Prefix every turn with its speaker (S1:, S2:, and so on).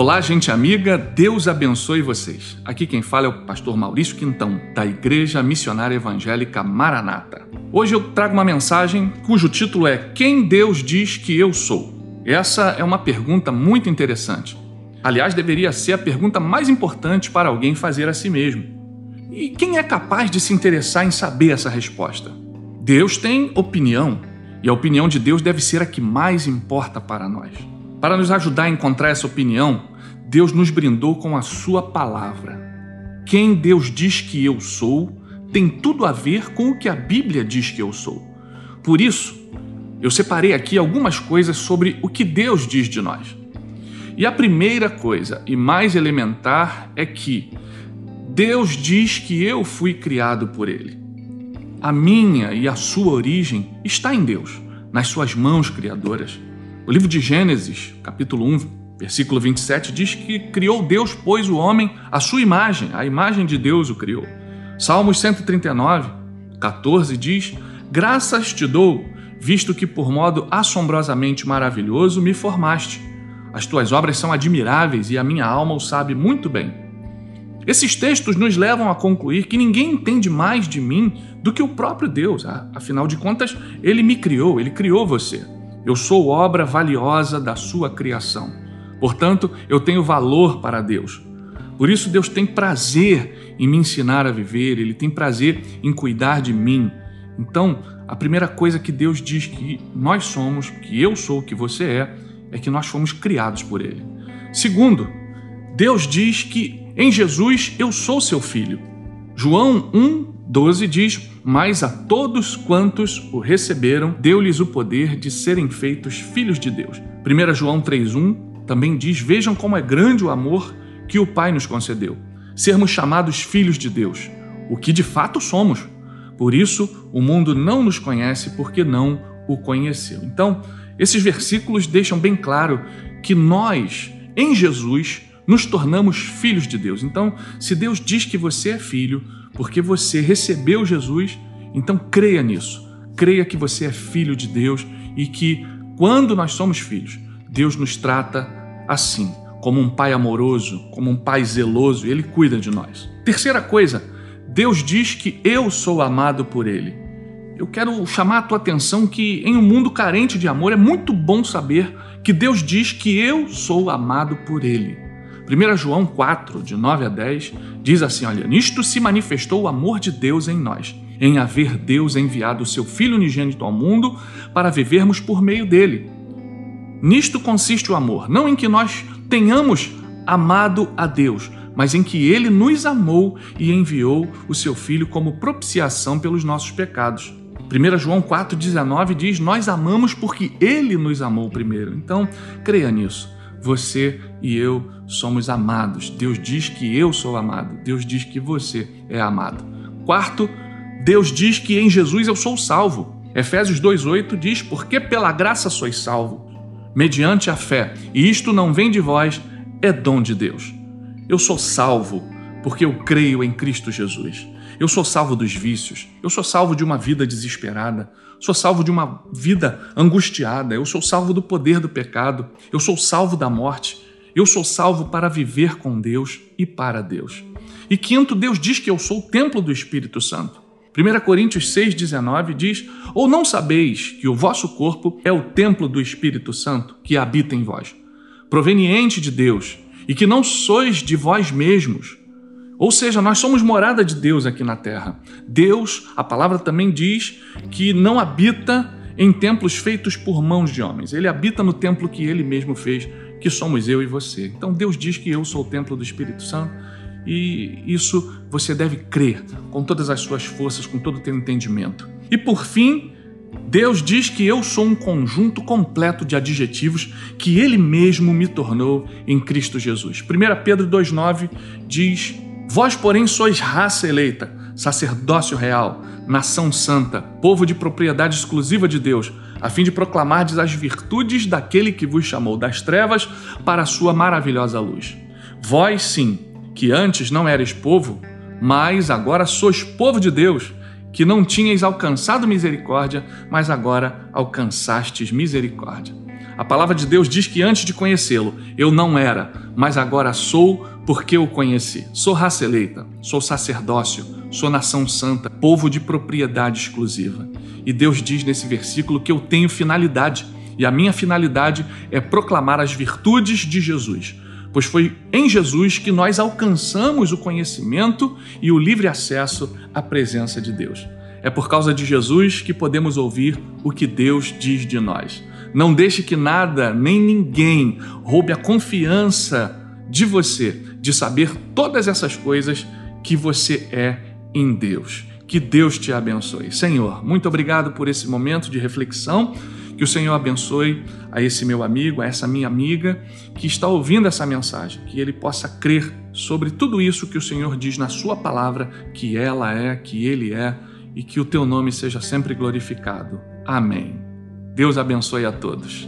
S1: Olá, gente amiga, Deus abençoe vocês. Aqui quem fala é o pastor Maurício Quintão, da Igreja Missionária Evangélica Maranata. Hoje eu trago uma mensagem cujo título é Quem Deus diz que eu sou? Essa é uma pergunta muito interessante. Aliás, deveria ser a pergunta mais importante para alguém fazer a si mesmo. E quem é capaz de se interessar em saber essa resposta? Deus tem opinião, e a opinião de Deus deve ser a que mais importa para nós. Para nos ajudar a encontrar essa opinião, Deus nos brindou com a Sua palavra. Quem Deus diz que eu sou tem tudo a ver com o que a Bíblia diz que eu sou. Por isso, eu separei aqui algumas coisas sobre o que Deus diz de nós. E a primeira coisa, e mais elementar, é que Deus diz que eu fui criado por Ele. A minha e a sua origem está em Deus, nas suas mãos criadoras. O livro de Gênesis, capítulo 1, versículo 27, diz que criou Deus, pois o homem, a sua imagem, a imagem de Deus o criou. Salmos 139, 14 diz: Graças te dou, visto que por modo assombrosamente maravilhoso me formaste. As tuas obras são admiráveis e a minha alma o sabe muito bem. Esses textos nos levam a concluir que ninguém entende mais de mim do que o próprio Deus. Afinal de contas, ele me criou, ele criou você. Eu sou obra valiosa da sua criação. Portanto, eu tenho valor para Deus. Por isso, Deus tem prazer em me ensinar a viver, Ele tem prazer em cuidar de mim. Então, a primeira coisa que Deus diz que nós somos, que eu sou, que você é, é que nós fomos criados por Ele. Segundo, Deus diz que em Jesus eu sou seu filho. João 1, 12 diz: Mas a todos quantos o receberam, deu-lhes o poder de serem feitos filhos de Deus. 1 João 3,1 também diz: Vejam como é grande o amor que o Pai nos concedeu, sermos chamados filhos de Deus, o que de fato somos. Por isso, o mundo não nos conhece porque não o conheceu. Então, esses versículos deixam bem claro que nós, em Jesus, nos tornamos filhos de Deus. Então, se Deus diz que você é filho, porque você recebeu Jesus, então creia nisso. Creia que você é filho de Deus e que quando nós somos filhos, Deus nos trata assim, como um pai amoroso, como um pai zeloso, e ele cuida de nós. Terceira coisa, Deus diz que eu sou amado por ele. Eu quero chamar a tua atenção que em um mundo carente de amor é muito bom saber que Deus diz que eu sou amado por ele. 1 João 4, de 9 a 10, diz assim: Olha, nisto se manifestou o amor de Deus em nós, em haver Deus enviado o seu Filho unigênito ao mundo para vivermos por meio dele. Nisto consiste o amor, não em que nós tenhamos amado a Deus, mas em que ele nos amou e enviou o seu Filho como propiciação pelos nossos pecados. 1 João 4,19 diz: Nós amamos porque ele nos amou primeiro. Então, creia nisso você e eu somos amados. Deus diz que eu sou amado. Deus diz que você é amado. Quarto, Deus diz que em Jesus eu sou salvo. Efésios 2:8 diz: "Porque pela graça sois salvo, mediante a fé, e isto não vem de vós, é dom de Deus." Eu sou salvo porque eu creio em Cristo Jesus. Eu sou salvo dos vícios, eu sou salvo de uma vida desesperada, sou salvo de uma vida angustiada, eu sou salvo do poder do pecado, eu sou salvo da morte, eu sou salvo para viver com Deus e para Deus. E quinto, Deus diz que eu sou o templo do Espírito Santo. 1 Coríntios 6,19 diz: Ou não sabeis que o vosso corpo é o templo do Espírito Santo que habita em vós, proveniente de Deus, e que não sois de vós mesmos, ou seja, nós somos morada de Deus aqui na terra. Deus, a palavra também diz que não habita em templos feitos por mãos de homens. Ele habita no templo que ele mesmo fez, que somos eu e você. Então Deus diz que eu sou o templo do Espírito Santo e isso você deve crer com todas as suas forças, com todo o teu entendimento. E por fim, Deus diz que eu sou um conjunto completo de adjetivos que ele mesmo me tornou em Cristo Jesus. 1 Pedro 2,9 diz Vós, porém, sois raça eleita, sacerdócio real, nação santa, povo de propriedade exclusiva de Deus, a fim de proclamardes as virtudes daquele que vos chamou das trevas para a sua maravilhosa luz. Vós, sim, que antes não erais povo, mas agora sois povo de Deus, que não tinhais alcançado misericórdia, mas agora alcançastes misericórdia. A palavra de Deus diz que antes de conhecê-lo, eu não era, mas agora sou porque o conheci. Sou raça eleita, sou sacerdócio, sou nação santa, povo de propriedade exclusiva. E Deus diz nesse versículo que eu tenho finalidade, e a minha finalidade é proclamar as virtudes de Jesus. Pois foi em Jesus que nós alcançamos o conhecimento e o livre acesso à presença de Deus. É por causa de Jesus que podemos ouvir o que Deus diz de nós. Não deixe que nada nem ninguém roube a confiança de você de saber todas essas coisas que você é em Deus. Que Deus te abençoe. Senhor, muito obrigado por esse momento de reflexão. Que o Senhor abençoe a esse meu amigo, a essa minha amiga que está ouvindo essa mensagem, que ele possa crer sobre tudo isso que o Senhor diz na Sua palavra, que ela é, que ele é, e que o teu nome seja sempre glorificado. Amém. Deus abençoe a todos.